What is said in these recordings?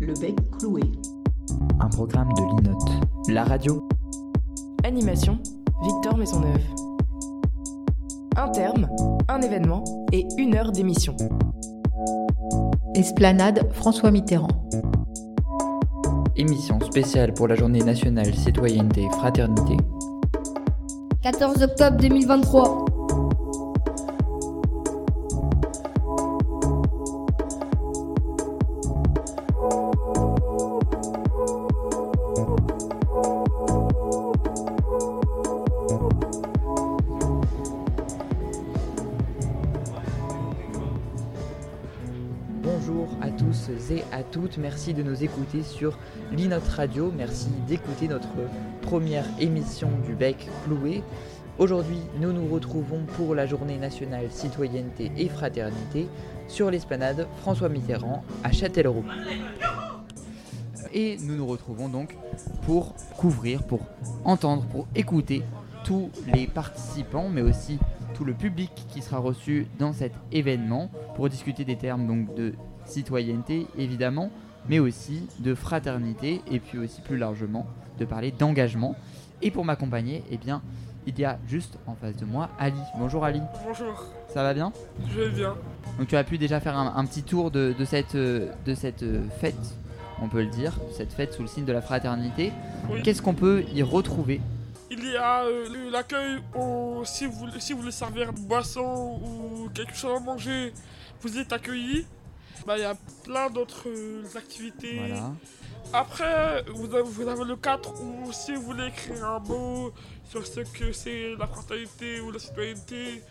Le bec cloué. Un programme de l'INOT. La radio. Animation, Victor Maisonneuve. Un terme, un événement et une heure d'émission. Esplanade François Mitterrand. Émission spéciale pour la journée nationale citoyenneté et fraternité. 14 octobre 2023. Merci de nous écouter sur l'INOT Radio, merci d'écouter notre première émission du Bec Cloué. Aujourd'hui, nous nous retrouvons pour la journée nationale citoyenneté et fraternité sur l'esplanade François Mitterrand à Châtellerault. Et nous nous retrouvons donc pour couvrir, pour entendre, pour écouter tous les participants, mais aussi tout le public qui sera reçu dans cet événement pour discuter des termes donc de citoyenneté évidemment, mais aussi de fraternité et puis aussi plus largement de parler d'engagement. Et pour m'accompagner, eh bien, il y a juste en face de moi Ali. Bonjour Ali, Bonjour, ça va bien? Je vais bien. Donc tu as pu déjà faire un, un petit tour de, de cette, euh, de cette euh, fête, on peut le dire, cette fête sous le signe de la fraternité. Oui. Qu'est-ce qu'on peut y retrouver? Il y a euh, l'accueil au si vous si vous voulez servir une boisson ou quelque chose à manger, vous êtes accueilli. Bah, il y a plein d'autres euh, activités. Voilà. Après, vous avez, vous avez le 4 où si vous voulez écrire un mot sur ce que c'est la fraternité ou la citoyenneté,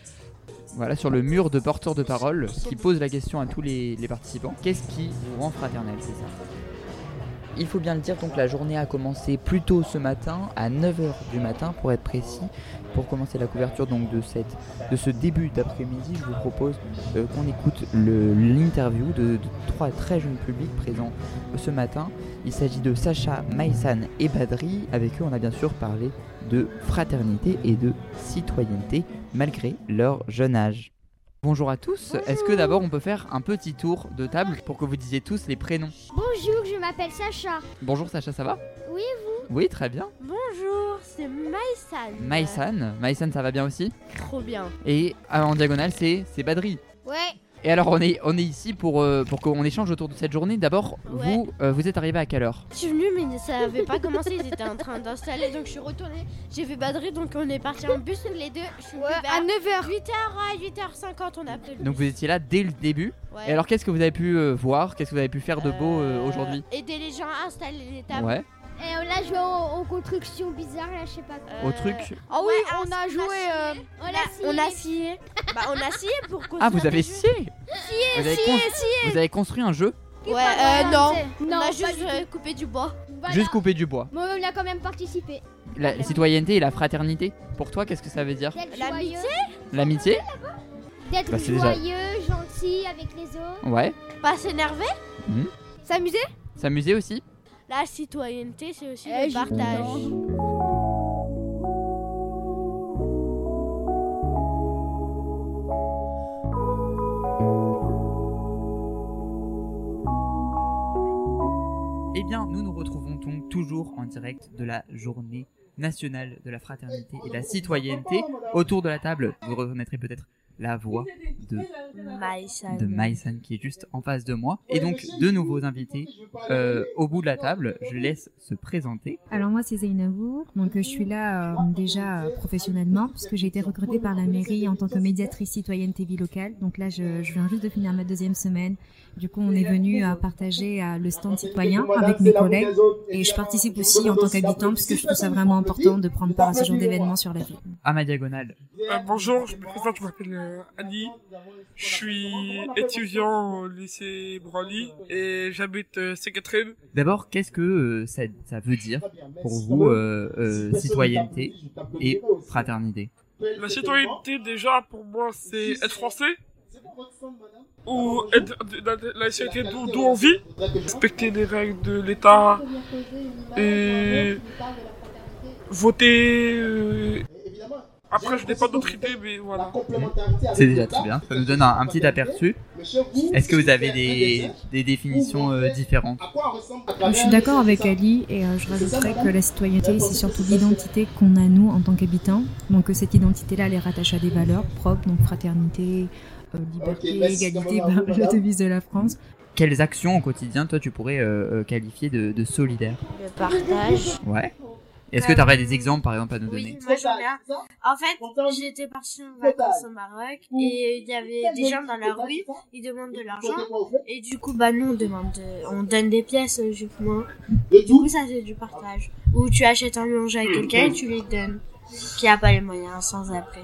Voilà, sur le mur de porteurs de parole qui pose la question à tous les, les participants. Qu'est-ce qui vous rend fraternel, c'est ça? Il faut bien le dire, donc la journée a commencé plus tôt ce matin, à 9h du matin pour être précis. Pour commencer la couverture donc de, ce début d'après-midi, je vous propose euh, qu'on écoute l'interview de, de trois très jeunes publics présents ce matin. Il s'agit de Sacha, Maïsan et Badri. Avec eux, on a bien sûr parlé de fraternité et de citoyenneté malgré leur jeune âge. Bonjour à tous, est-ce que d'abord on peut faire un petit tour de table pour que vous disiez tous les prénoms Bonjour, je m'appelle Sacha. Bonjour Sacha, ça va Oui, Oui, très bien. Bonjour, c'est Maïsan. Maïsan, Maïsan ça va bien aussi Trop bien. Et euh, en diagonale c'est c'est Badri. Ouais. Et alors on est, on est ici pour, euh, pour qu'on échange autour de cette journée. D'abord, Ouais. vous, euh, vous êtes arrivé à quelle heure? Je suis venue, mais ça avait pas commencé. Ils étaient en train d'installer, donc je suis retournée. J'ai vu Badri, donc on est parti en bus les deux. Je suis Ouais, venue à vers 9h. 8h à 8h50, on a pris le Donc bus. vous étiez là dès le début. Ouais. Et alors qu'est-ce que vous avez pu euh, voir? Qu'est-ce que vous avez pu faire de beau euh, Euh, aujourd'hui? Aider les gens à installer les tables. Ouais, Et on a joué aux, aux constructions bizarres, là, je sais pas quoi. au truc. Ah oui, Ouais, on a joué. euh, On a on a scié. scié. bah, on a scié pour construire. Ah, vous avez jeux. scié vous avez, cons- vous avez construit un jeu Ouais, euh, non. On Non, a pas juste du coupé du bois. Voilà. Juste couper du bois. Mais on a quand même participé. La citoyenneté et la fraternité, pour toi, qu'est-ce que ça veut dire L'amitié L'amitié d'être Bah, déjà- joyeux, gentil avec les autres. Ouais. Pas s'énerver. S'amuser S'amuser aussi La citoyenneté, c'est aussi Eh, le partage. Eh bien, nous nous retrouvons donc toujours en direct de la journée nationale de la fraternité et de la citoyenneté. Autour de la table, vous reconnaîtrez peut-être la voix de, Maïsan. de Maïsan qui est juste en face de moi. Et donc, deux nouveaux invités euh, au bout de la table. Je laisse se présenter. Alors moi c'est Zainabour, donc je suis là euh, déjà euh, professionnellement puisque j'ai été recrutée par la mairie en tant que médiatrice citoyenneté vie locale. Donc là je, je viens juste de finir ma deuxième semaine. Du coup on est venu à partager le stand citoyen avec mes collègues et je participe aussi en tant qu'habitant parce que je trouve ça vraiment important de prendre part à ce genre d'événement sur la ville. À ma diagonale, Euh, bonjour, je me présente, je m'appelle euh, Annie. Je suis étudiant au lycée Branly et j'habite euh, Saint-Catherine. d'abord, qu'est-ce que euh, ça, ça veut dire pour vous, euh, euh, citoyenneté et fraternité? La citoyenneté, déjà, pour moi, c'est être français. Ou être la, la citoyenneté d'où d'où on vit. Respecter les règles de l'État et voter. Après, je n'ai pas d'autres idées, mais voilà. C'est déjà très bien. Ça nous donne un, un petit aperçu. Est-ce que vous avez des, des définitions euh, différentes Je suis d'accord avec Ali et euh, je rajouterais que la citoyenneté, c'est surtout l'identité qu'on a nous en tant qu'habitants. Donc euh, cette identité-là, elle est rattachée à des valeurs propres, donc fraternité, euh, liberté, égalité, bah, la devise de la France. Quelles actions au quotidien, toi, tu pourrais qualifier de, de solidaires? Le partage. Ouais. Est-ce que tu aurais des exemples, par exemple, à nous donner? moi j'en ai un. En fait, j'étais partie en vacances au Maroc et il y avait des gens dans la rue, ils demandent de l'argent et du coup bah nous on demande, de- on donne des pièces euh, justement. Et du coup ça c'est du partage. Ou tu achètes un manger à quelqu'un et tu lui donnes qui a pas les moyens sans après.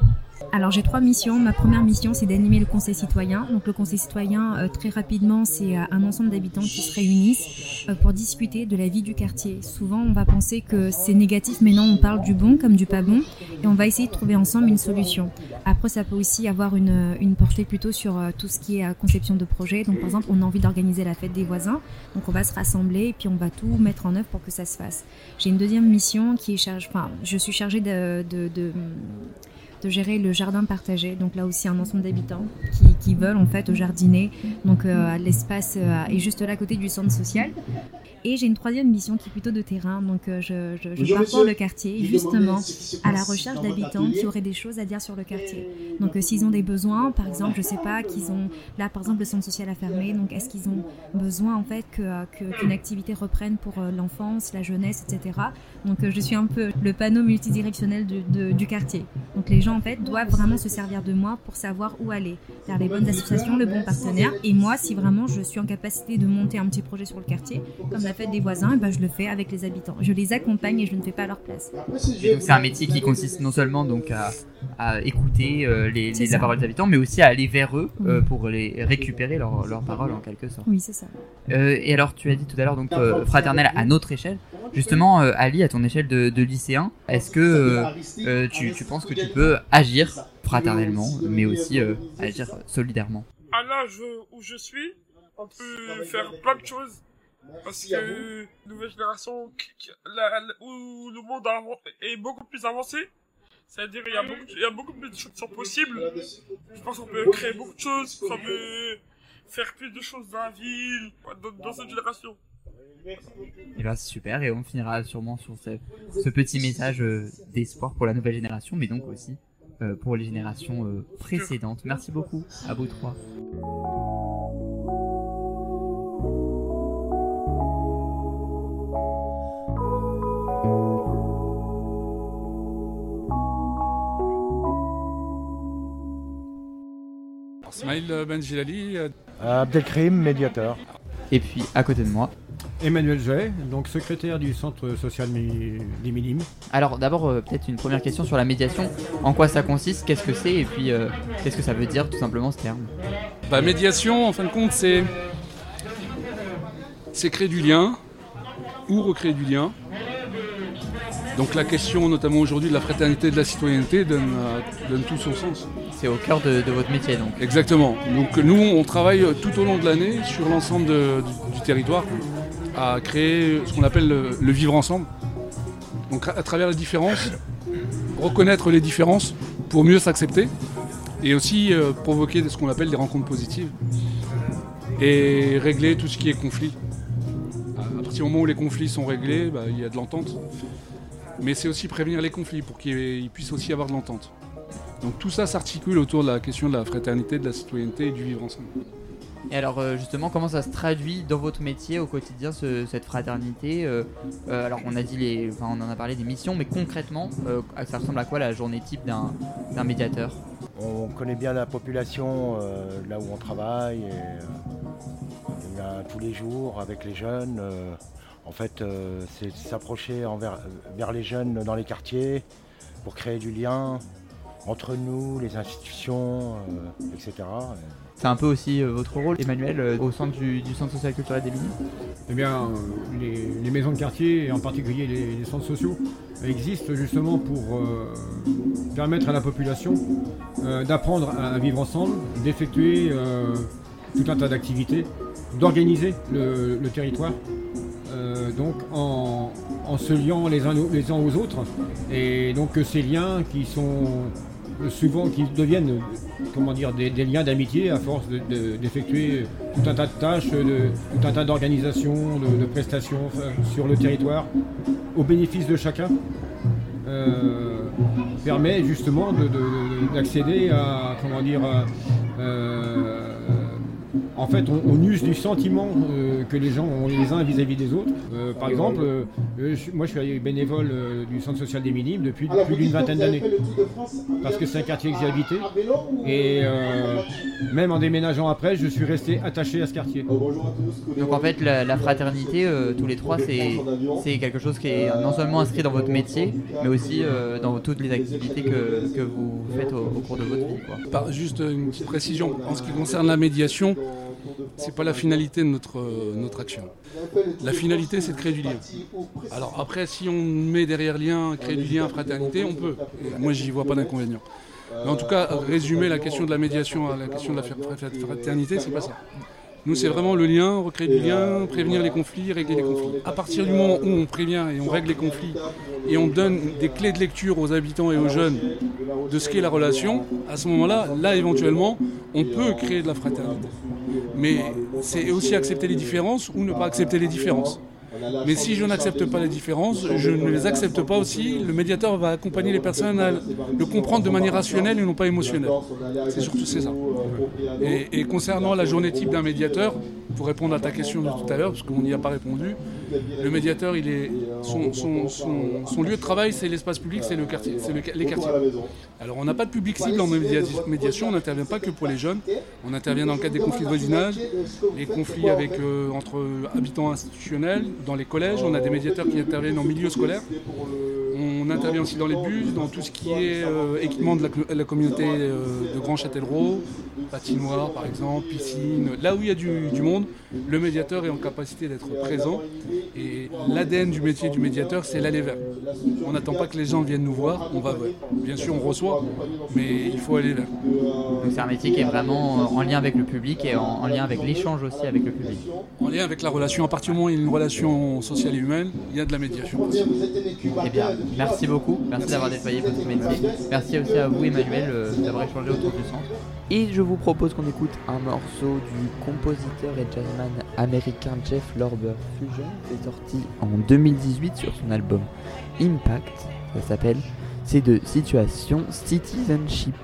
Alors j'ai trois missions. Ma première mission, c'est d'animer le conseil citoyen. Donc le conseil citoyen, euh, très rapidement, c'est euh, un ensemble d'habitants qui se réunissent euh, pour discuter de la vie du quartier. Souvent, on va penser que c'est négatif, mais non, on parle du bon comme du pas bon, et on va essayer de trouver ensemble une solution. Après, ça peut aussi avoir une, une portée plutôt sur tout ce qui est conception de projet. Donc par exemple, on a envie d'organiser la fête des voisins, donc on va se rassembler et puis on va tout mettre en œuvre pour que ça se fasse. J'ai une deuxième mission qui est chargée, enfin, je suis chargée de de gérer le jardin partagé. Donc là aussi un ensemble d'habitants qui, veulent en fait jardiner. Donc euh, l'espace euh, est juste là à côté du centre social. Et j'ai une troisième mission qui est plutôt de terrain. Donc euh, je, je, je parcours le quartier justement à la recherche d'habitants qui auraient des choses à dire sur le quartier. Donc euh, s'ils ont des besoins, par exemple, je sais pas, qu'ils ont là par exemple le centre social a fermé. Donc est-ce qu'ils ont besoin en fait euh, que- qu'une activité reprenne pour euh, l'enfance, la jeunesse, etc. Donc euh, je suis un peu le panneau multidirectionnel du, de- du quartier. Donc les gens en fait doivent vraiment se servir de moi pour savoir où aller, vers les bonnes associations, le bon partenaire. Et moi, si vraiment je suis en capacité de monter un petit projet sur le quartier, comme la fête des voisins, eh ben, je le fais avec les habitants. Je les accompagne et je ne fais pas à leur place. Et donc c'est un métier qui consiste non seulement donc à, à écouter euh, les, les- la parole des habitants, mais aussi à aller vers eux euh, pour les récupérer leurs leurs paroles en quelque sorte. Oui, c'est ça. Euh, et alors tu as dit tout à l'heure donc euh, fraternelle à notre échelle. Justement, euh, Ali, à ton échelle de, de lycéen, est-ce que euh, euh, tu, tu penses que tu peux agir fraternellement, mais aussi euh, agir solidairement? À l'âge où je suis, on peut faire plein de choses. Parce que nouvelle génération la- la- où le monde est beaucoup plus avancé, c'est-à-dire il y a beaucoup, il y a beaucoup plus de choses qui sont possibles. Je pense qu'on peut créer beaucoup de choses, qu'on peut faire plus de choses dans la ville, dans, dans cette génération. Et là, c'est super, et on finira sûrement sur ce, ce petit message euh, d'espoir pour la nouvelle génération, mais donc aussi euh, pour les générations euh, précédentes. Merci beaucoup à vous trois. Smaïl Benjilali, euh, Abdelkrim, médiateur. Et puis, à côté de moi. Emmanuel Jay, donc secrétaire du centre social des Minimes. Alors, d'abord, euh, peut-être une première question sur la médiation. En quoi ça consiste? Qu'est-ce que c'est? Et puis, euh, qu'est-ce que ça veut dire, tout simplement, ce terme? Bah, médiation, en fin de compte, c'est c'est créer du lien ou recréer du lien. Donc la question, notamment aujourd'hui, de la fraternité et de la citoyenneté donne, euh, donne tout son sens. C'est au cœur de, de votre métier, donc. Exactement. Donc nous, on travaille tout au long de l'année sur l'ensemble du, du territoire à créer ce qu'on appelle le, le vivre ensemble. Donc à, à travers les différences, reconnaître les différences pour mieux s'accepter et aussi euh, provoquer ce qu'on appelle des rencontres positives et régler tout ce qui est conflit. À à partir du moment où les conflits sont réglés, bah, il y a de l'entente. Mais c'est aussi prévenir les conflits pour qu'il y ait- il puisse aussi avoir de l'entente. Donc tout ça s'articule autour de la question de la fraternité, de la citoyenneté et du vivre ensemble. Et alors, euh, justement, comment ça se traduit dans votre métier au quotidien, ce- cette fraternité euh, euh, Alors, on a dit les. Enfin, on en a parlé des missions, mais concrètement, euh, ça ressemble à quoi la journée type d'un d'un médiateur? On connaît bien la population euh, là où on travaille. Et, euh, tous les jours avec les jeunes. Euh, en fait, euh, c'est s'approcher envers- vers les jeunes dans les quartiers pour créer du lien entre nous, les institutions, euh, etc. C'est un peu aussi euh, votre rôle, Emmanuel, euh, au centre du, du centre social culturel des Minimes Eh bien, euh, les, les maisons de quartier, et en particulier les, les centres sociaux, existent justement pour euh, permettre à la population euh, d'apprendre à, à vivre ensemble, d'effectuer euh, tout un tas d'activités, d'organiser le, le territoire euh, donc en, se liant les uns, les uns aux autres. Et donc ces liens qui sont souvent qui deviennent comment dire, des, liens d'amitié à force d'effectuer tout un tas de tâches, tout un tas d'organisations, de, prestations sur le territoire au bénéfice de chacun. Euh, permet justement d'accéder à comment dire euh, en fait, on, use du sentiment euh, que les gens ont les uns vis-à-vis des autres. Euh, par exemple, euh, moi je suis bénévole du centre social des minimes depuis plus d'une vingtaine d'années. Parce que c'est un quartier que j'ai habité. Et même en déménageant après, je suis resté attaché à ce quartier. Donc en fait, la, fraternité, tous les trois, c'est quelque chose qui est non seulement inscrit dans votre métier, mais aussi dans toutes les activités que, vous faites au, cours de votre vie. juste une petite précision en ce qui concerne la médiation c'est pas la finalité de notre, euh, notre action. La finalité, c'est de créer du lien. Alors après, si on met derrière lien, créer du lien, fraternité, on peut. moi, j'y vois pas d'inconvénient. Mais en tout cas, résumer la question de la médiation à la question de la fraternité, c'est pas ça. Nous, c'est vraiment le lien, recréer du lien, prévenir les conflits, régler les conflits. À partir du moment où on prévient et on règle les conflits et on donne des clés de lecture aux habitants et aux jeunes de ce qu'est la relation, à ce moment-là, là, éventuellement, on peut créer de la fraternité. Mais c'est aussi accepter les différences ou ne pas accepter les différences. Mais si je n'accepte pas les différences, je ne les accepte pas aussi. Le médiateur va accompagner les personnes à le comprendre de manière rationnelle et non pas émotionnelle. C'est surtout ça. Et, et concernant la journée type d'un médiateur, pour répondre à ta question de tout à l'heure, parce qu'on n'y a pas répondu, le médiateur, il est, son, son, lieu de travail, c'est l'espace public, c'est le quartier, c'est les quartiers. Alors on n'a pas de public cible en médiation, on n'intervient pas que pour les jeunes, on intervient dans le cadre des conflits de voisinage, les conflits avec, euh, entre habitants institutionnels, dans les collèges, on a des médiateurs qui interviennent en milieu scolaire. On intervient aussi dans les bus, dans tout ce qui est euh, équipement de la, communauté euh, de Grand Châtellerault, patinoire par exemple, piscine. Là où il y a du, monde, le médiateur est en capacité d'être présent. Et l'ADN du métier du médiateur, c'est l'aller vers. On n'attend pas que les gens viennent nous voir, on va Bien sûr, on reçoit, mais il faut aller vers. Donc c'est un métier qui est vraiment en lien avec le public et en, lien avec l'échange aussi avec le public. En lien avec la relation. À partir du moment où il y a une relation sociale et humaine, il y a de la médiation. Eh bien, merci beaucoup. Merci d'avoir déployé votre métier. Merci aussi à vous, Emmanuel, euh, d'avoir échangé autour du centre. Et je vous propose qu'on écoute un morceau du compositeur et jazzman américain Jeff Lorber Fusion, qui est sorti en 2018 sur son album Impact. Ça s'appelle C'est de Situation Citizenship.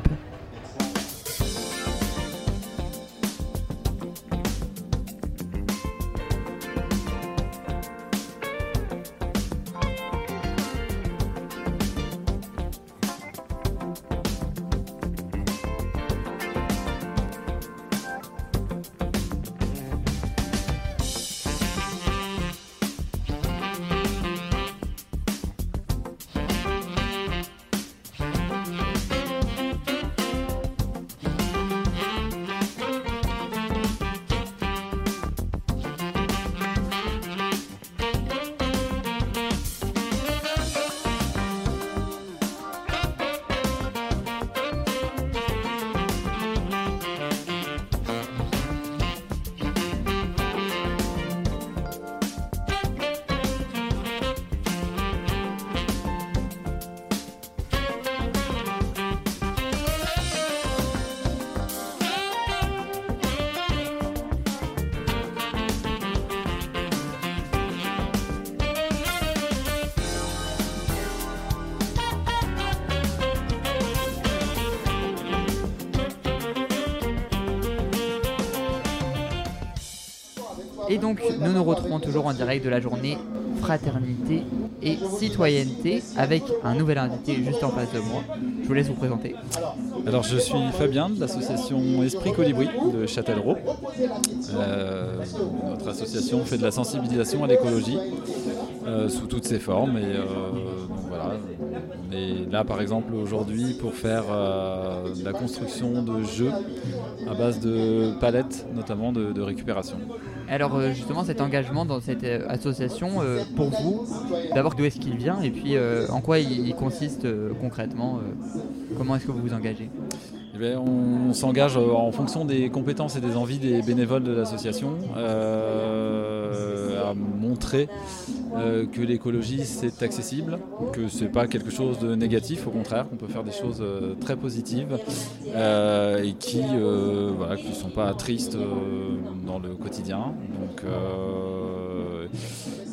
Donc, nous nous retrouvons toujours en direct de la journée Fraternité et Citoyenneté avec un nouvel invité juste en face de moi. Je vous laisse vous présenter. Alors, je suis Fabien de l'association Esprit Colibri de Châtellerault. Euh, notre association fait de la sensibilisation à l'écologie euh, sous toutes ses formes. Et euh, voilà, on est là par exemple aujourd'hui pour faire la construction de jeux à base de palettes, notamment de récupération. Alors euh, justement cet engagement dans cette euh, association, euh, pour vous, d'abord d'où est-ce qu'il vient et puis en quoi il, consiste concrètement Comment est-ce que vous vous engagez? Eh on s'engage en fonction des compétences et des envies des bénévoles de l'association. Montrer euh, que l'écologie c'est accessible, que c'est pas quelque chose de négatif, au contraire, qu'on peut faire des choses euh, très positives euh, et qui ne voilà, qui sont pas tristes dans le quotidien. Donc,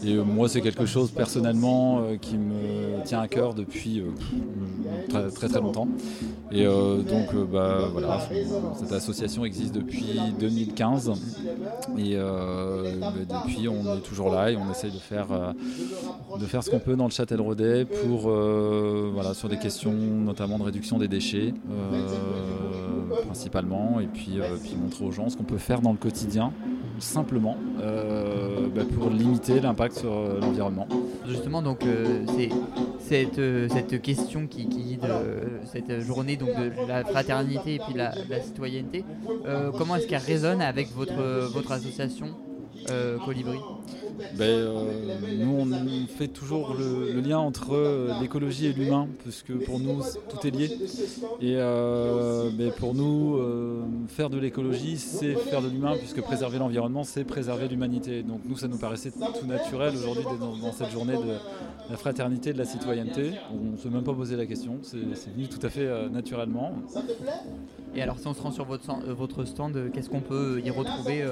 et moi, c'est quelque chose personnellement qui me tient à cœur depuis très, très, très longtemps. Et donc, bah, voilà, cette association existe depuis 2015 et bah, depuis on est toujours là et on essaye de faire, de faire ce qu'on peut dans le Châtel-Rodet pour, voilà, sur des questions notamment de réduction des déchets principalement. Et puis, puis montrer aux gens ce qu'on peut faire dans le quotidien simplement bah, pour limiter l'impact sur l'environnement. Justement, donc c'est cette, cette question qui, guide cette journée donc de la fraternité et puis la, la citoyenneté. comment est-ce qu'elle résonne avec votre, votre association? Colibri ben, euh, nous, on fait toujours le, lien entre euh, l'écologie et l'humain, puisque pour nous, tout est lié. Et euh, ben, pour nous, faire de l'écologie, c'est faire de l'humain, puisque préserver l'environnement, c'est préserver l'humanité. Donc nous, ça nous paraissait tout naturel aujourd'hui dans, dans, cette journée de la fraternité, de la citoyenneté. On ne s'est même pas posé la question, c'est venu tout à fait naturellement. Et alors, si on se rend sur votre, votre stand, qu'est-ce qu'on peut y retrouver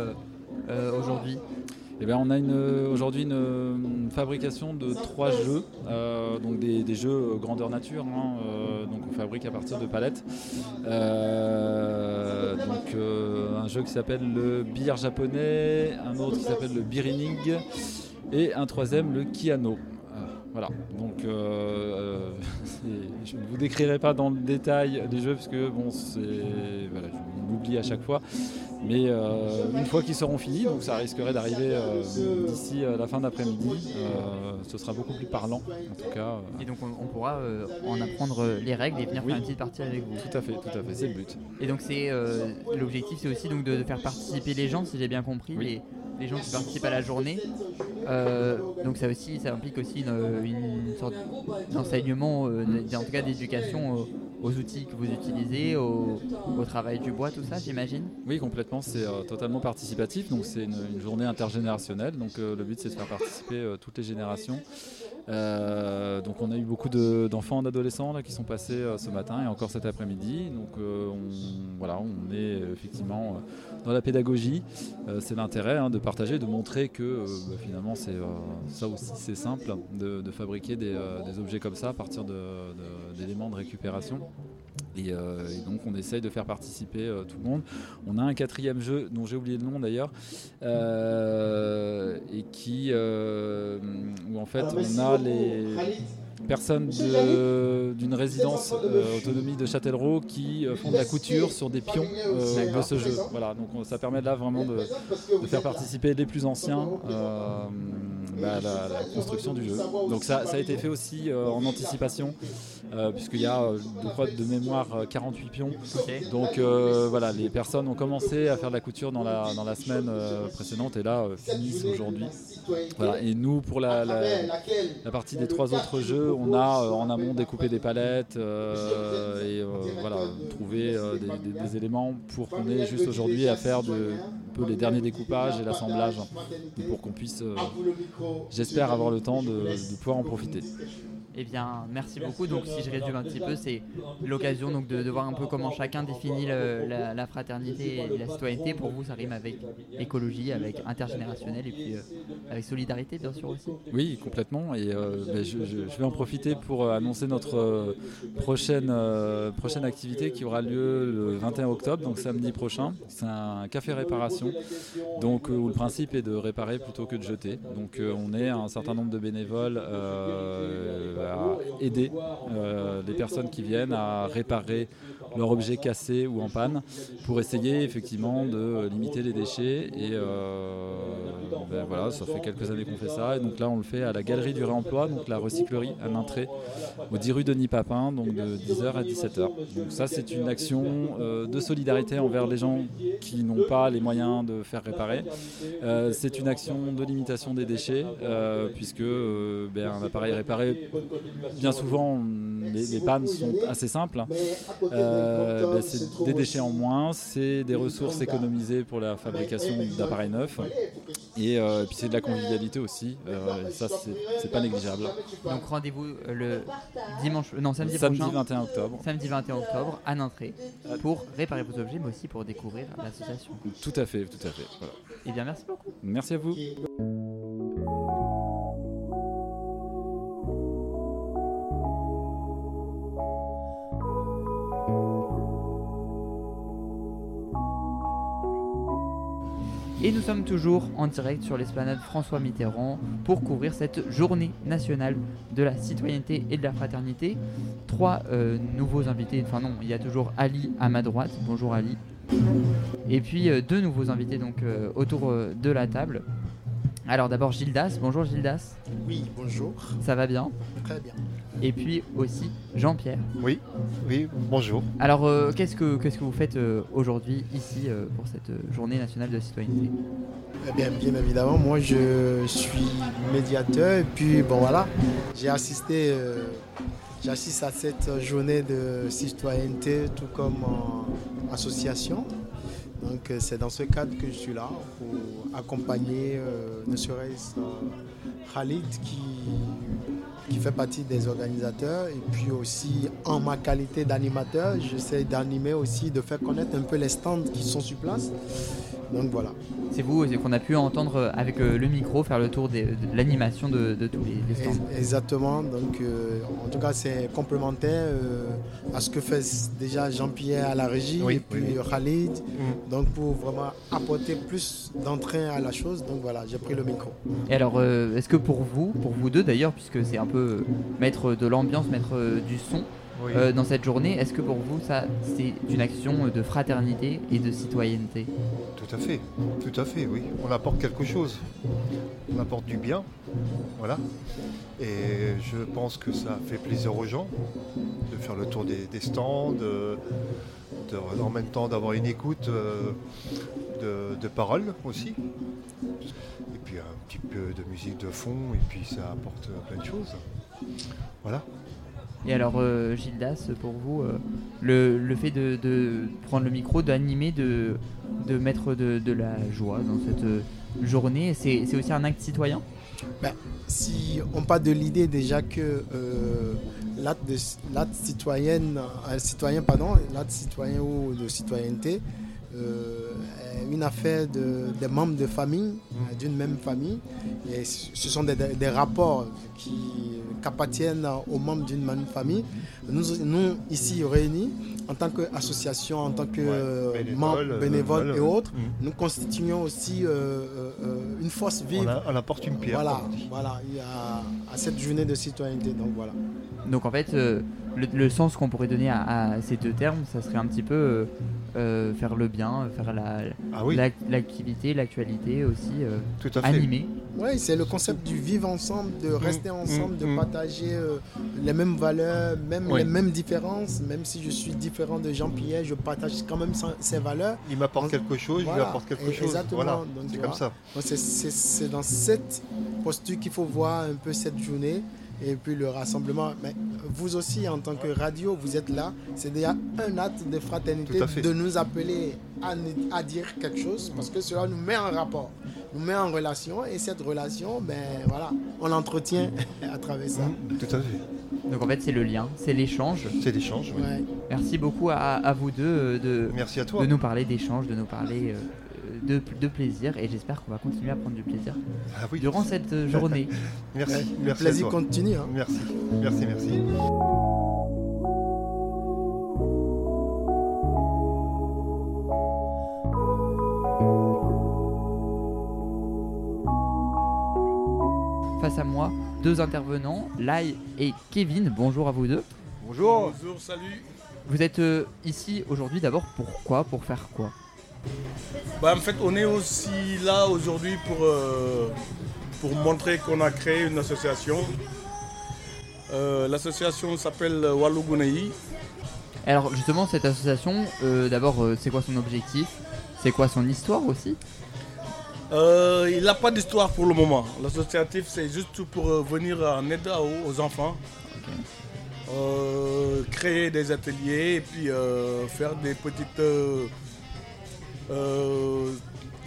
aujourd'hui? Eh bien, on a aujourd'hui une, fabrication de trois jeux, euh, donc des, jeux grandeur nature. Hein, euh, donc on fabrique à partir de palettes. Euh, donc un jeu qui s'appelle le billard japonais, un autre qui s'appelle le birining et un troisième le kiano. Voilà, donc je ne vous décrirai pas dans le détail les jeux parce que bon, c'est, voilà, je l'oublie à chaque fois. Mais euh, une fois qu'ils seront finis, donc ça risquerait d'arriver euh, d'ici euh, la fin d'après-midi, ce sera beaucoup plus parlant en tout cas. Et donc on, pourra en apprendre les règles et venir faire une petite partie avec vous. Tout à fait, tout à fait, c'est le but. Et donc c'est l'objectif, c'est aussi donc de, faire participer les gens, si j'ai bien compris, les, les, gens qui participent à la journée. donc ça aussi, ça implique aussi une, sorte d'enseignement, en tout cas d'éducation aux outils que vous utilisez, au, travail du bois, tout ça, j'imagine? Oui, complètement. C'est euh, totalement participatif. Donc, c'est une, journée intergénérationnelle. Donc, euh, le but, c'est de faire participer euh, toutes les générations. Donc, on a eu beaucoup d'enfants, d'adolescents qui sont passés ce matin et encore cet après-midi. Donc, on, voilà, on est effectivement dans la pédagogie. c'est l'intérêt hein, de partager, de montrer que bah, finalement, c'est ça aussi, c'est simple de, fabriquer des, objets comme ça à partir d'éléments de récupération. Euh, et, donc on essaye de faire participer euh, tout le monde. On a un quatrième jeu dont j'ai oublié le nom d'ailleurs, euh, et qui où en fait on a les personnes d'une résidence autonomie de Châtellerault qui font de la couture sur des pions de ce jeu. Voilà, donc ça permet là vraiment de, faire participer les plus anciens bah, la, construction du jeu. Donc ça, a été fait aussi euh, en anticipation, euh, puisqu'il y a, euh, je crois, de mémoire 48 pions. Donc voilà, les personnes ont commencé à faire de la couture dans la, dans la semaine précédente et là finissent aujourd'hui. Voilà. Et nous, pour la, la, partie des trois autres jeux, on a en amont découpé des palettes et voilà, trouvé des, des, éléments pour qu'on ait juste aujourd'hui à faire de, un peu les derniers découpages et l'assemblage pour qu'on puisse j'espère avoir le temps de, pouvoir en profiter. Eh bien, merci beaucoup. Donc, si je résume un petit peu, c'est l'occasion donc de, voir un peu comment chacun définit la, fraternité et la citoyenneté. Pour vous, ça rime avec écologie, avec intergénérationnel et puis euh, avec solidarité, bien sûr aussi. Oui, complètement. Et euh, ben, je, vais en profiter pour euh, annoncer notre prochaine, prochaine activité qui aura lieu le 21 octobre, donc samedi prochain. C'est un café réparation, donc où le principe est de réparer plutôt que de jeter. Donc, on est un certain nombre de bénévoles à aider euh, les personnes qui viennent à réparer leur objet cassé ou en panne pour essayer effectivement de limiter les déchets. Et euh, ben voilà, ça fait quelques années qu'on fait ça. Et donc là, on le fait à la Galerie du Réemploi, donc la recyclerie à Nintré, au 10 rue Denis Papin, donc de 10h à 17h. Donc ça, c'est une action euh, de solidarité envers les gens qui n'ont pas les moyens de faire réparer. c'est une action de limitation des déchets, puisque ben, un appareil réparé bien souvent, les, pannes sont assez simples. Euh, ben, c'est des déchets en moins, c'est des ressources économisées pour la fabrication d'appareils neufs. Et euh, puis c'est de la convivialité aussi, euh, et ça c'est pas négligeable. Donc rendez-vous le dimanche, non samedi, Samedi prochain, 21 octobre. samedi 21 octobre à Nintré pour réparer vos objets, mais aussi pour découvrir l'association. Tout à fait, tout à fait. voilà. Eh bien merci beaucoup. Merci à vous. Et nous sommes toujours en direct sur l'esplanade François Mitterrand pour couvrir cette journée nationale de la citoyenneté et de la fraternité. Trois euh, nouveaux invités, enfin non, il y a toujours Ali à ma droite. Bonjour Ali. Et puis euh, deux nouveaux invités donc euh, autour de la table. Alors d'abord Gildas, bonjour Gildas. Oui, bonjour. Ça va bien Très bien. Et puis aussi Jean-Pierre. Oui, oui, bonjour. Alors euh, qu'est-ce que qu'est-ce que vous faites euh, aujourd'hui ici euh, pour cette journée nationale de la citoyenneté? Eh bien, bien évidemment, moi je suis médiateur et puis bon voilà, j'ai assisté, euh, j'assiste à cette journée de citoyenneté tout comme association. Donc euh, c'est dans ce cadre que je suis là pour accompagner euh, ne euh, Khalid qui, qui fait partie des organisateurs et puis aussi en ma qualité d'animateur, j'essaie d'animer aussi, de faire connaître un peu les stands qui sont sur place. Donc voilà. C'est vous c'est qu'on a pu entendre euh, avec euh, le micro faire le tour des- de l'animation de, de tous les, les stands. Ex- Exactement. Donc, euh, en tout cas, c'est complémentaire euh, à ce que fait déjà Jean-Pierre à la régie Oui, et puis oui. Khalid. Donc, pour vraiment apporter plus d'entrain à la chose, donc voilà, j'ai pris le micro. Et alors, euh, est-ce que pour vous, pour vous deux d'ailleurs, puisque c'est un peu mettre de l'ambiance, mettre du son Oui. euh, dans cette journée, est-ce que pour vous ça c'est une action de fraternité et de citoyenneté? Tout à fait, tout à fait, oui. On apporte quelque chose. On apporte du bien. Voilà. Et je pense que ça fait plaisir aux gens de faire le tour des, des stands, de- de- en même temps d'avoir une écoute euh, de, de paroles aussi. Et puis un petit peu de musique de fond, et puis ça apporte plein de choses. Voilà. Et alors, euh, Gildas, pour vous, euh, le, le fait de, de prendre le micro, d'animer, de, de mettre de, de la joie dans cette euh, journée, c'est c'est aussi un acte citoyen? Ben, si on part de l'idée déjà que euh, l'acte citoyenne, citoyen, pardon, l'acte citoyen ou de citoyenneté une affaire de, des membres de famille, euh, d'une même famille. Et ce sont des, rapports qui, appartiennent aux membres d'une même famille. Nous, nous, ici réunis, en tant qu'association, en tant que euh, bénévole, membres euh, bénévoles et autres, mm. nous constituons aussi euh, euh, euh, une force vive. On, apporte une pierre. Voilà, voilà, il y a à cette journée de citoyenneté. Donc voilà. Donc en fait, euh, le, le sens qu'on pourrait donner à, à ces deux termes, ça serait un petit peu euh, euh, faire le bien, faire la, Ah oui. la- l'activité, l'actualité aussi, euh, Tout à fait. animer. Oui, c'est le concept du vivre ensemble, de rester ensemble, mm, de mm. partager euh, les mêmes valeurs, même Oui. les mêmes différences. Même si je suis différent de Jean-Pierre, je partage quand même ses valeurs. Il m'apporte quelque chose, je lui Voilà, apporte quelque et- chose. Exactement. Voilà, donc, c'est comme vois. ça. Donc, c'est- C'est c'est dans cette posture qu'il faut voir un peu cette journée et puis le rassemblement. Mais vous aussi, en tant que radio, vous êtes là. C'est déjà un acte de fraternité de nous appeler à, dire quelque chose parce que cela nous met en rapport, nous met en relation et cette relation, ben voilà, on l'entretient à travers ça. Tout à fait. Donc en fait, c'est le lien, c'est l'échange. C'est l'échange, oui. Ouais. Merci beaucoup à, à vous deux euh, de, Merci à toi. de nous parler d'échange, de nous parler euh, de, de plaisir et j'espère qu'on va continuer à prendre du plaisir Ah oui. durant cette euh, journée. Merci. Le merci plaisir continue. hein. Merci. Merci, merci. Face à moi, deux intervenants, Lai et Kevin. Bonjour à vous deux. Bonjour. Bonjour, salut. Vous êtes euh, ici aujourd'hui d'abord pourquoi Pour faire quoi? Bah, en fait, on est aussi là aujourd'hui pour, euh, pour montrer qu'on a créé une association. Euh, L'association s'appelle Walugunei. Alors justement, cette association, euh, d'abord, c'est quoi son objectif? C'est quoi son histoire aussi? Il n'a pas d'histoire pour le moment. L'associatif, c'est juste pour venir en aide aux, enfants. Euh, créer des ateliers et puis euh, faire des petites euh, euh,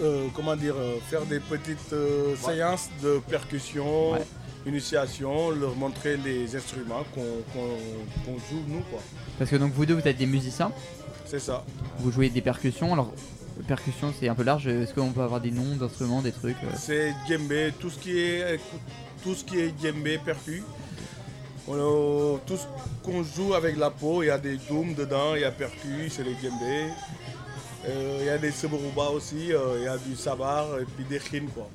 euh, comment dire, euh, faire des petites euh, séances de percussion, initiation, leur montrer les instruments qu'on joue nous quoi. Parce que donc vous deux, vous êtes des musiciens. C'est ça. Vous jouez des percussions. Alors, percussion, c'est un peu large. Est-ce qu'on peut avoir des noms d'instruments, des trucs euh C'est djembé, tout ce qui est tout ce qui est djembé percu. On a- tout ce qu'on joue avec la peau, il y a des dooms dedans, il y a percu, c'est les djembé. Euh, Il y a des seboruba aussi, euh, il y a du sabar et puis des khines quoi.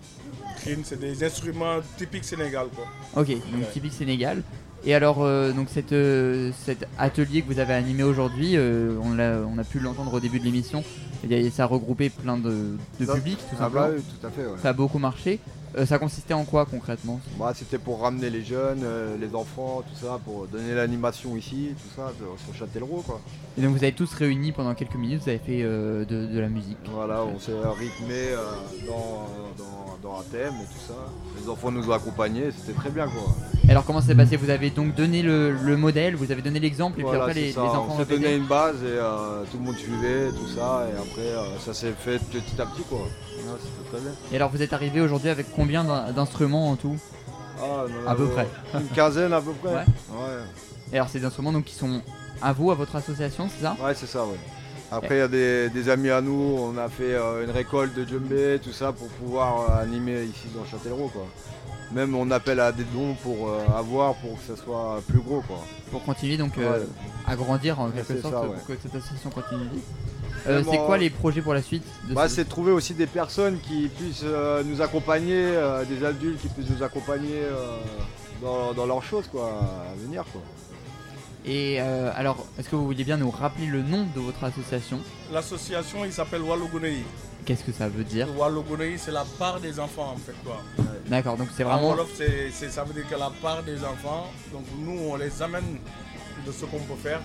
Khines, c'est des instruments typiques sénégal quoi. Ok, donc Ouais. typique Sénégal. Et alors, euh, donc cette, euh, cet atelier que vous avez animé aujourd'hui, euh, on, l'a- on a pu l'entendre au début de l'émission, a- ça a regroupé plein de, de publics, tout ah simplement. bah oui, tout à fait, ouais. Ça a beaucoup marché. Euh, ça consistait en quoi concrètement? Bah, c'était pour ramener les jeunes, euh, les enfants, tout ça, pour donner l'animation ici, tout ça, de- sur Châtellerault quoi. Et donc vous avez tous réunis pendant quelques minutes, vous avez fait euh, de, de la musique. Voilà, on s'est rythmé dans, dans, dans un thème et tout ça. Les enfants nous ont accompagnés, c'était très bien quoi. Alors comment ça s'est passé? Vous avez donc donné le, le modèle, vous avez donné l'exemple, et puis après les, les enfants on s'est répétaient donné une base et tout le monde suivait, tout ça, et après ça s'est fait petit à petit quoi. Et alors vous êtes arrivé aujourd'hui avec combien d'in- d'instruments en tout? Ah, non, À peu près. Une quinzaine à peu près. Ouais. Ouais. Et alors ces instruments donc qui sont à vous, à votre association, c'est ça? Ouais, c'est ça, ouais. Après, il y a des, des amis à nous, on a fait euh, une récolte de djembé, tout ça, pour pouvoir euh, animer ici dans Châtellerault, quoi. Même on appelle à des dons pour euh, avoir, pour que ça soit plus gros, quoi. Pour continuer donc Ouais. à grandir en quelque sorte ça, pour que cette association continue. Euh, c'est quoi les projets pour la suite de Bah, ce- c'est de trouver aussi des personnes qui puissent euh, nous accompagner, euh, des adultes qui puissent nous accompagner euh, dans, dans leurs choses, quoi, à venir, quoi. Et euh, alors, est-ce que vous vouliez bien nous rappeler le nom de votre association? L'association il s'appelle Walogunei. Qu'est-ce que ça veut dire? Walogunei c'est la part des enfants en fait quoi. D'accord, donc c'est En vraiment. Wolof, c'est- c'est- ça veut dire que la part des enfants, donc nous on les amène de ce qu'on peut faire,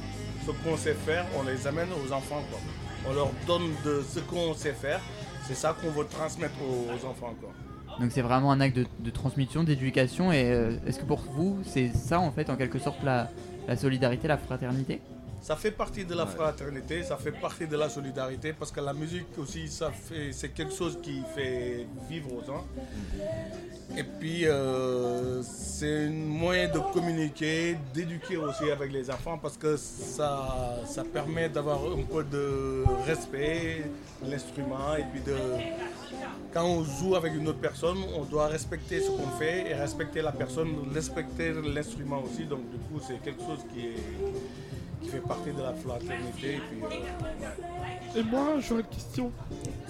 ce qu'on sait faire, on les amène aux enfants quoi. On leur donne de ce qu'on sait faire, c'est ça qu'on veut transmettre aux, enfants quoi. Donc c'est vraiment un acte de, transmission, d'éducation. Et euh, est-ce que pour vous, c'est ça en fait, en quelque sorte, la solidarité, la fraternité? Ça fait partie de la fraternité, ça fait partie de la solidarité parce que la musique aussi, ça fait, c'est quelque chose qui fait vivre aux gens. Et puis, euh, c'est un moyen de communiquer, d'éduquer aussi avec les enfants parce que ça, ça permet d'avoir un peu de respect l'instrument et puis de... Quand on joue avec une autre personne, on doit respecter ce qu'on fait et respecter la personne, respecter l'instrument aussi. Donc du coup, c'est quelque chose qui est qui fait partie de la fraternité. Et, puis, euh, Et moi, j'aurais une question.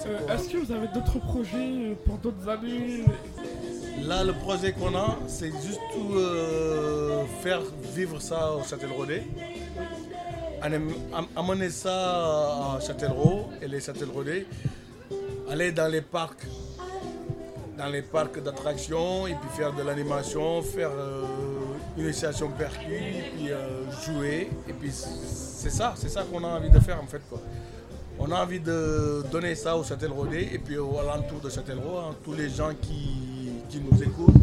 Euh, Est-ce que vous avez d'autres projets euh, pour d'autres années? Là, le projet qu'on a, c'est juste tout, euh, faire vivre ça au am- Amener ça à Châtellerault et les Châtelleraudais. Aller dans les parcs, dans les parcs d'attractions et puis faire de l'animation, faire initiation percu, et puis euh, jouer. Et puis c'est ça, c'est ça qu'on a envie de faire en fait. Quoi. On a envie de donner ça au Châtelleraudais et puis au alentour de Châtellerault, hein, tous les gens qui, qui nous écoutent.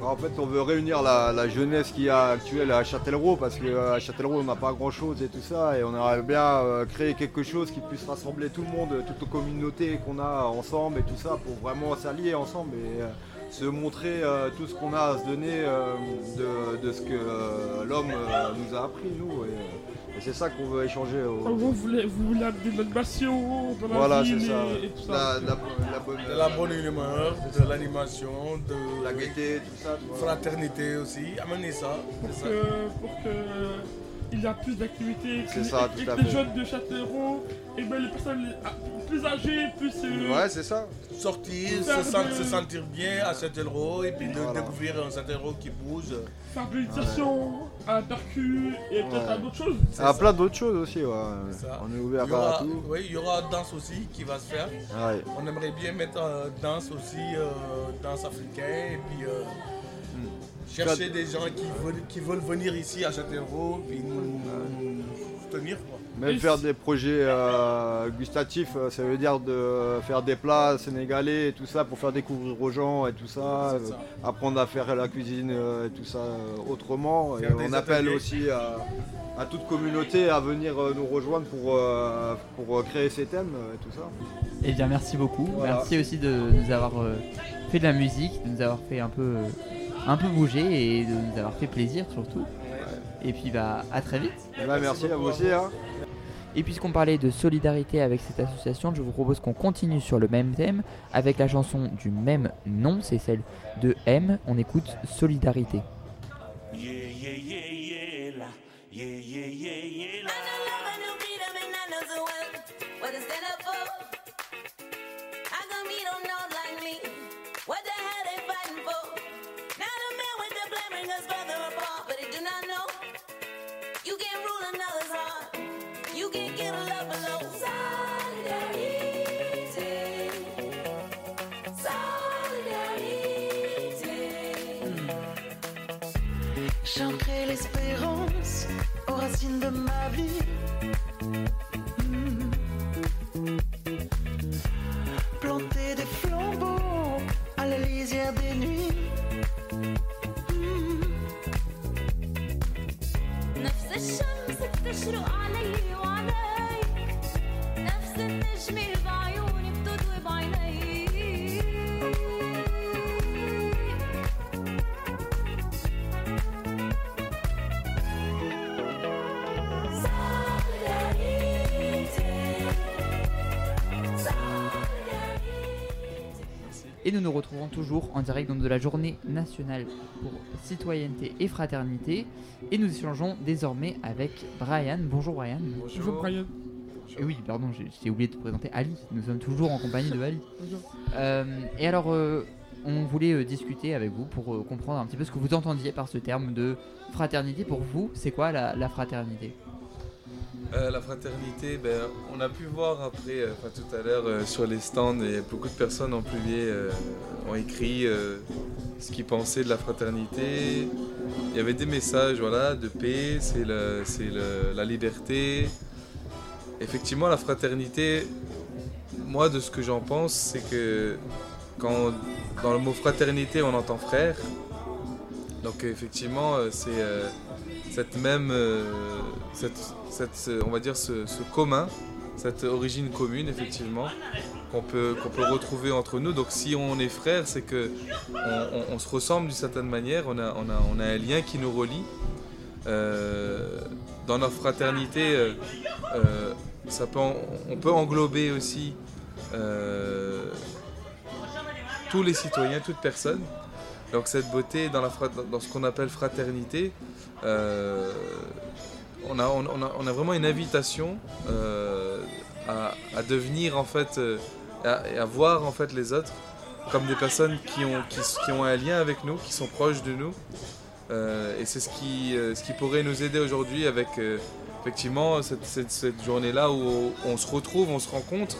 En fait, on veut réunir la, la jeunesse qui est actuelle à Châtellerault parce qu'à Châtellerault, on n'a pas grand-chose et tout ça. Et on aimerait bien euh, créer quelque chose qui puisse rassembler tout le monde, toute la communauté qu'on a ensemble et tout ça pour vraiment s'allier ensemble euh, se montrer euh, tout ce qu'on a à se donner euh, de, de ce que euh, l'homme euh, nous a appris, nous. Et, et c'est ça qu'on veut échanger. au- Enfin, vous, voulez, vous voulez amener l'animation dans la Voilà, c'est ça. et, et tout ça La, la- la bonne, De la bonne humeur, de l'animation, de la gaieté, tout ça. fraternité aussi. Amener ça. pour ça. que, pour que il y a plus d'activités, C'est ça, et tout à que les fait. jeunes de Châtellerault, et ben les personnes les- ah, plus âgées puissent euh, Ouais, c'est ça. Sortir, se, sen- de- se sentir bien à Châtellerault et puis de découvrir un Châtellerault qui bouge. faire de l'initiation à un percu et peut-être à Ouais. d'autres choses. Ah, plein d'autres choses aussi, ouais. On est ouvert aura, à tout. oui, il y aura danse aussi qui va se faire. Ouais. On aimerait bien mettre euh, danse aussi, euh, danse africaine, et puis euh, chercher des gens qui veulent, qui veulent venir ici à Châtellerault, puis nous, nous soutenir. Quoi. Même faire des projets euh, gustatifs, euh, ça veut dire de faire des plats sénégalais et tout ça pour faire découvrir aux gens et tout ça, euh, apprendre à faire la cuisine et tout ça autrement. Et Faire on appelle ateliers. aussi à, à toute communauté à venir nous rejoindre pour, euh, pour créer ces thèmes et tout ça. Eh bien, merci beaucoup. Voilà. Merci aussi de nous avoir euh, fait de la musique, de nous avoir fait un peu, euh, un peu bouger et de nous avoir fait plaisir surtout. Et puis, bah, à très vite. Ben, merci à vous aussi. hein. Et puisqu'on parlait de solidarité avec cette association, je vous propose qu'on continue sur le même thème avec la chanson du même nom, c'est celle de M. On écoute Solidarité. What the hell they fighting for? J'ancrais l'espérance aux racines de ma vie. Nous nous retrouvons toujours en direct donc, de la journée nationale pour citoyenneté et fraternité. Et nous échangeons désormais avec Brian. Bonjour Brian. Bonjour, Brian. Et oui, pardon, j'ai oublié de te présenter Ali. Nous sommes toujours en compagnie de Ali. Bonjour. Euh, et alors, euh, on voulait euh, discuter avec vous pour euh, comprendre un petit peu ce que vous entendiez par ce terme de fraternité. Pour vous, c'est quoi la, la fraternité? Euh, la fraternité, ben, on a pu voir après, euh, tout à l'heure euh, sur les stands, et beaucoup de personnes publié, euh, ont écrit ce qu'ils pensaient de la fraternité. Il y avait des messages, voilà, de paix, c'est la liberté. Effectivement, la fraternité, moi, de ce que j'en pense, c'est que quand dans le mot fraternité, on entend frère. Donc effectivement, c'est cette même, euh, cette, cette, ce- on va dire ce, commun, cette origine commune effectivement, qu'on peut, qu'on peut retrouver entre nous. Donc si on est frères, c'est que on, se ressemble d'une certaine manière, on a, on, a, on a un lien qui nous relie. Euh, dans notre fraternité, euh, ça peut on peut englober aussi tous les citoyens, toute personne. Donc cette beauté dans, la dans ce qu'on appelle fraternité, euh, on, a, vraiment une invitation euh, à, devenir en fait, euh, à, voir en fait les autres comme des personnes qui ont, un lien avec nous, qui sont proches de nous. Et c'est ce qui, pourrait nous aider aujourd'hui avec effectivement cette journée-là où on se retrouve, on se rencontre.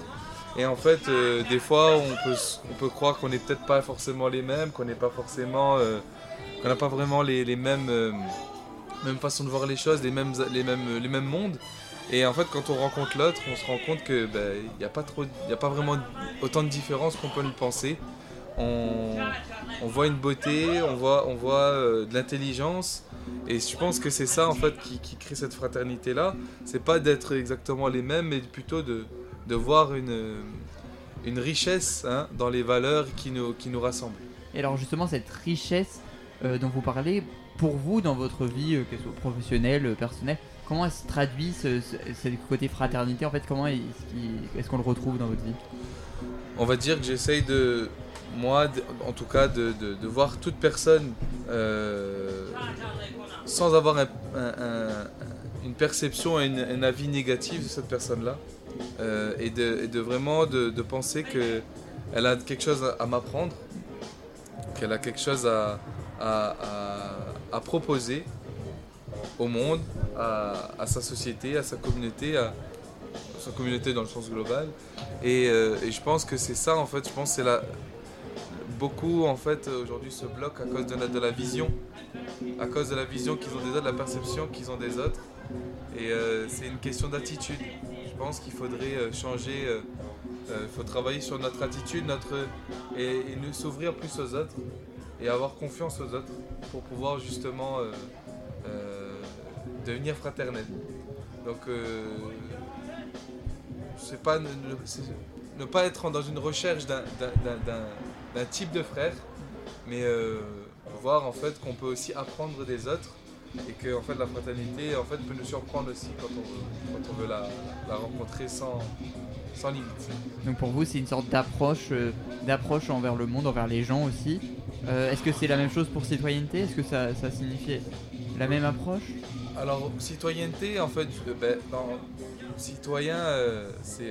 Et en fait, euh, des fois, on peut, on peut croire qu'on n'est peut-être pas forcément les mêmes, qu'on n'est pas forcément, euh, qu'on n'a pas vraiment les, les mêmes, euh, mêmes façons de voir les choses, les mêmes, les mêmes, les mêmes mondes. Et en fait, quand on rencontre l'autre, on se rend compte que ben, il n'y a pas trop, y a pas vraiment autant de différences qu'on peut le penser. On, on voit une beauté, on voit, on voit de l'intelligence. Et je pense que c'est ça en fait qui, qui crée cette fraternité là. C'est pas d'être exactement les mêmes, mais plutôt de, de voir une, une richesse hein, dans les valeurs qui nous, qui nous rassemblent. Et alors justement, cette richesse euh, dont vous parlez, pour vous, dans votre vie, euh, qu'elle soit professionnelle, euh, personnelle, comment elle se traduit ce, ce- ce côté fraternité En fait, comment est-ce qu'il- est-ce qu'on le retrouve dans votre vie? On va dire que j'essaye de, moi, de- en tout cas, de, de- de voir toute personne sans avoir un- un- un- une perception et une- un avis négatif de cette personne-là. Euh, et, de, vraiment de, penser qu'elle a quelque chose à, m'apprendre, qu'elle a quelque chose à, proposer au monde, à, sa société, à sa communauté, à, sa communauté dans le sens global. Et, euh, et je pense que c'est ça, en fait, je pense que c'est beaucoup en fait aujourd'hui se bloquent à cause de la, de la vision, à cause de la vision qu'ils ont des autres, de la perception qu'ils ont des autres. Et euh, c'est une question d'attitude. Je pense qu'il faudrait euh, changer, euh, euh, il faut travailler sur notre attitude, notre et, nous s'ouvrir plus aux autres et avoir confiance aux autres pour pouvoir justement euh, euh, devenir fraternel. Donc euh, c'est pas ne, pas être dans une recherche d'un- type de frère, mais euh, voir en fait qu'on peut aussi apprendre des autres et que en fait la fraternité en fait peut nous surprendre aussi quand on veut, quand on veut la, la rencontrer sans, sans limite. Donc pour vous, c'est une sorte d'approche, euh, d'approche envers le monde, envers les gens aussi. Euh, Est-ce que c'est la même chose pour citoyenneté? Est-ce que ça, ça signifie la même approche? Alors, citoyenneté, en fait, euh, ben, dans citoyen, c'est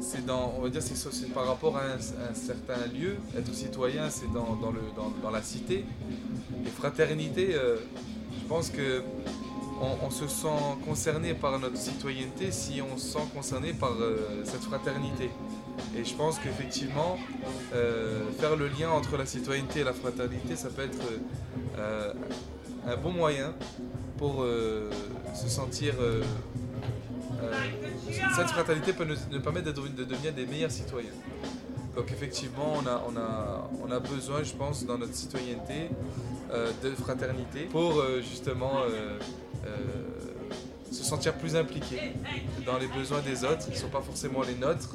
c'est dans, on va dire, c'est par rapport à un, un certain lieu. Être citoyen, c'est dans, dans le, dans, dans la cité. Et fraternité, euh, je pense que on, se sent concerné par notre citoyenneté si on se sent concerné par euh, cette fraternité. Et je pense qu'effectivement, euh, faire le lien entre la citoyenneté et la fraternité, ça peut être euh, un bon moyen pour se sentir. cette fraternité peut nous, permettre de devenir des meilleurs citoyens. Donc effectivement, on a, on a, on a besoin, je pense, dans notre citoyenneté, euh, de fraternité pour euh, justement euh, se sentir plus impliqué dans les besoins des autres, qui ne sont pas forcément les nôtres.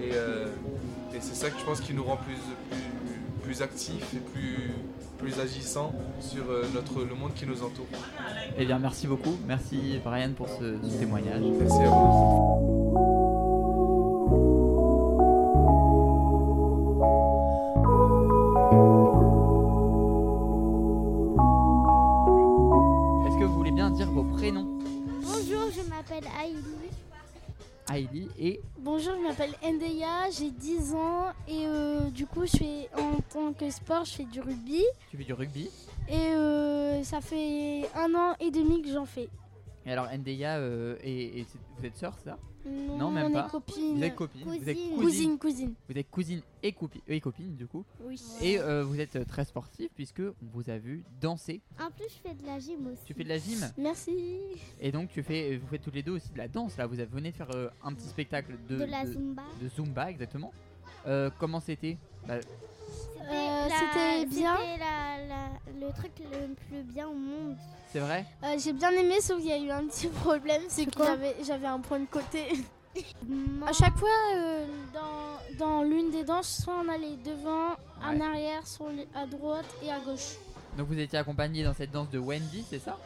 Et, et c'est ça que je pense qui nous rend plus, plus, plus actifs et plus, plus agissants sur notre, le monde qui nous entoure. Eh bien, merci beaucoup. Merci Brian pour ce, ce témoignage. Merci à vous. J'ai 10 ans et euh, du coup, je fais en tant que sport, je fais du rugby tu fais du rugby? et euh, ça fait un an et demi que j'en fais. Et alors Ndeya euh, et, vous êtes sœurs, ça? Non, même on est pas. Vous êtes copines. Vous êtes Cousines. cousines. Cousines, cousines. Vous êtes cousine et, coupi- et copine du coup. Oui. Et euh, vous êtes euh, très sportive puisque on vous a vu danser. En plus, je fais de la gym aussi. Tu fais de la gym? Merci. Et donc tu fais, vous faites toutes les deux aussi de la danse là. Vous avez- venez de faire euh, un petit spectacle de, De la Zumba. De Zumba exactement. Euh, comment c'était? Bah, Euh, C'était bien. C'était le truc le plus bien au monde. C'est vrai? Euh, J'ai bien aimé, sauf qu'il y a eu un petit problème, c'est que quoi? j'avais- j'avais un point de côté. à chaque fois, euh, dans, dans l'une des danses, soit on allait devant, en arrière, sur à droite et à gauche. Donc vous étiez accompagné dans cette danse de Wendy, c'est ça?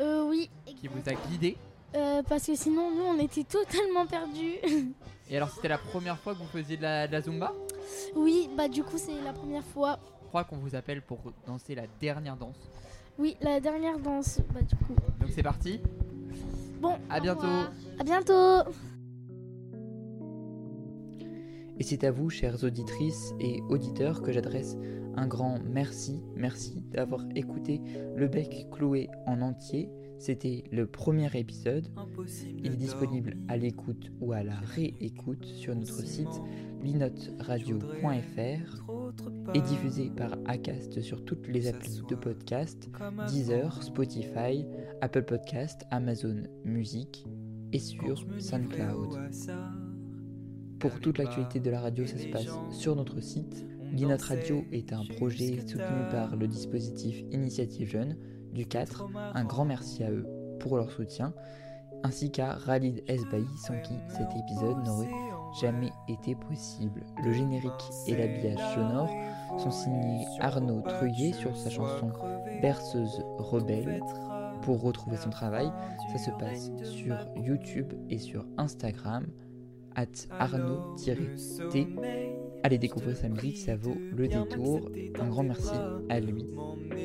Euh, oui. Qui vous a guidé? Euh, parce que sinon, nous, on était totalement perdus. Et alors c'était la première fois que vous faisiez de la, de la Zumba? Oui, bah du coup, c'est la première fois. Je crois qu'on vous appelle pour danser la dernière danse. Oui, la dernière danse, bah du coup. Donc c'est parti. Bon, À bientôt. À bientôt. Et c'est à vous, chères auditrices et auditeurs, que j'adresse un grand merci. Merci d'avoir écouté Le Bec Cloué en entier. C'était le premier épisode. Il est disponible à l'écoute ou à la réécoute sur notre site linotradio.fr et diffusé par Acast sur toutes les applis de podcast Deezer, Spotify, Apple Podcast, Amazon Music et sur SoundCloud. Pour toute l'actualité de la radio, ça se passe sur notre site. Linot Radio est un projet soutenu par le dispositif Initiative Jeune du 4. Un grand merci à eux pour leur soutien, ainsi qu'à Ralid Esbaï sans qui cet épisode n'aurait jamais été possible. Le générique et l'habillage sonore sont signés Arnaud Treuillet sur sa chanson Berceuse Rebelle. Pour retrouver son travail, ça se passe sur YouTube et sur Instagram at arnaud-t. Allez découvrir sa musique, ça vaut le détour. Un grand merci à lui.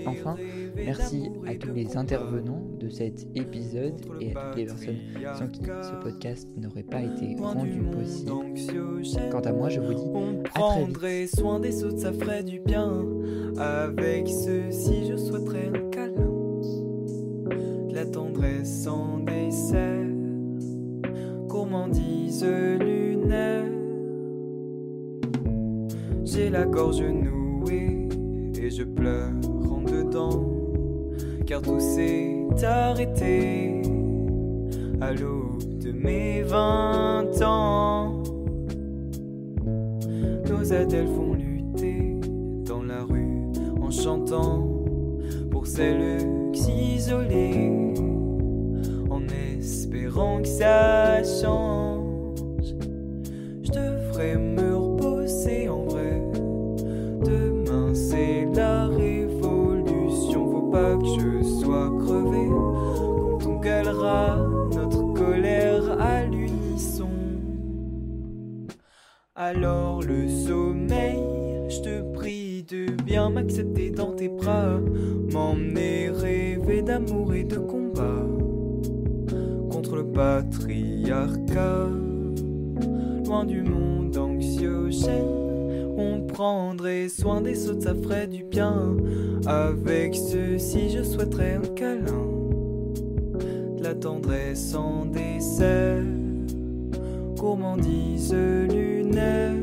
Enfin, merci à tous les intervenants de cet épisode et à toutes les personnes sans qui ce podcast n'aurait pas été rendu possible. Quant à moi, je vous dis à très soin des autres, ça ferait du bien. Avec ceci, je souhaiterais un câlin. De la tendresse sans dessert. J'ai la gorge nouée et je pleure en dedans, car tout s'est arrêté à l'aube de mes vingt ans. Nos ailes font lutter dans la rue en chantant pour celles isolées, en espérant que ça change. M'accepter dans tes bras, m'emmener rêver d'amour et de combat contre le patriarcat. Loin du monde anxiogène, on prendrait soin des autres, ça ferait du bien. Avec ceci, je souhaiterais un câlin, de la tendresse sans dessert, gourmandise lunaire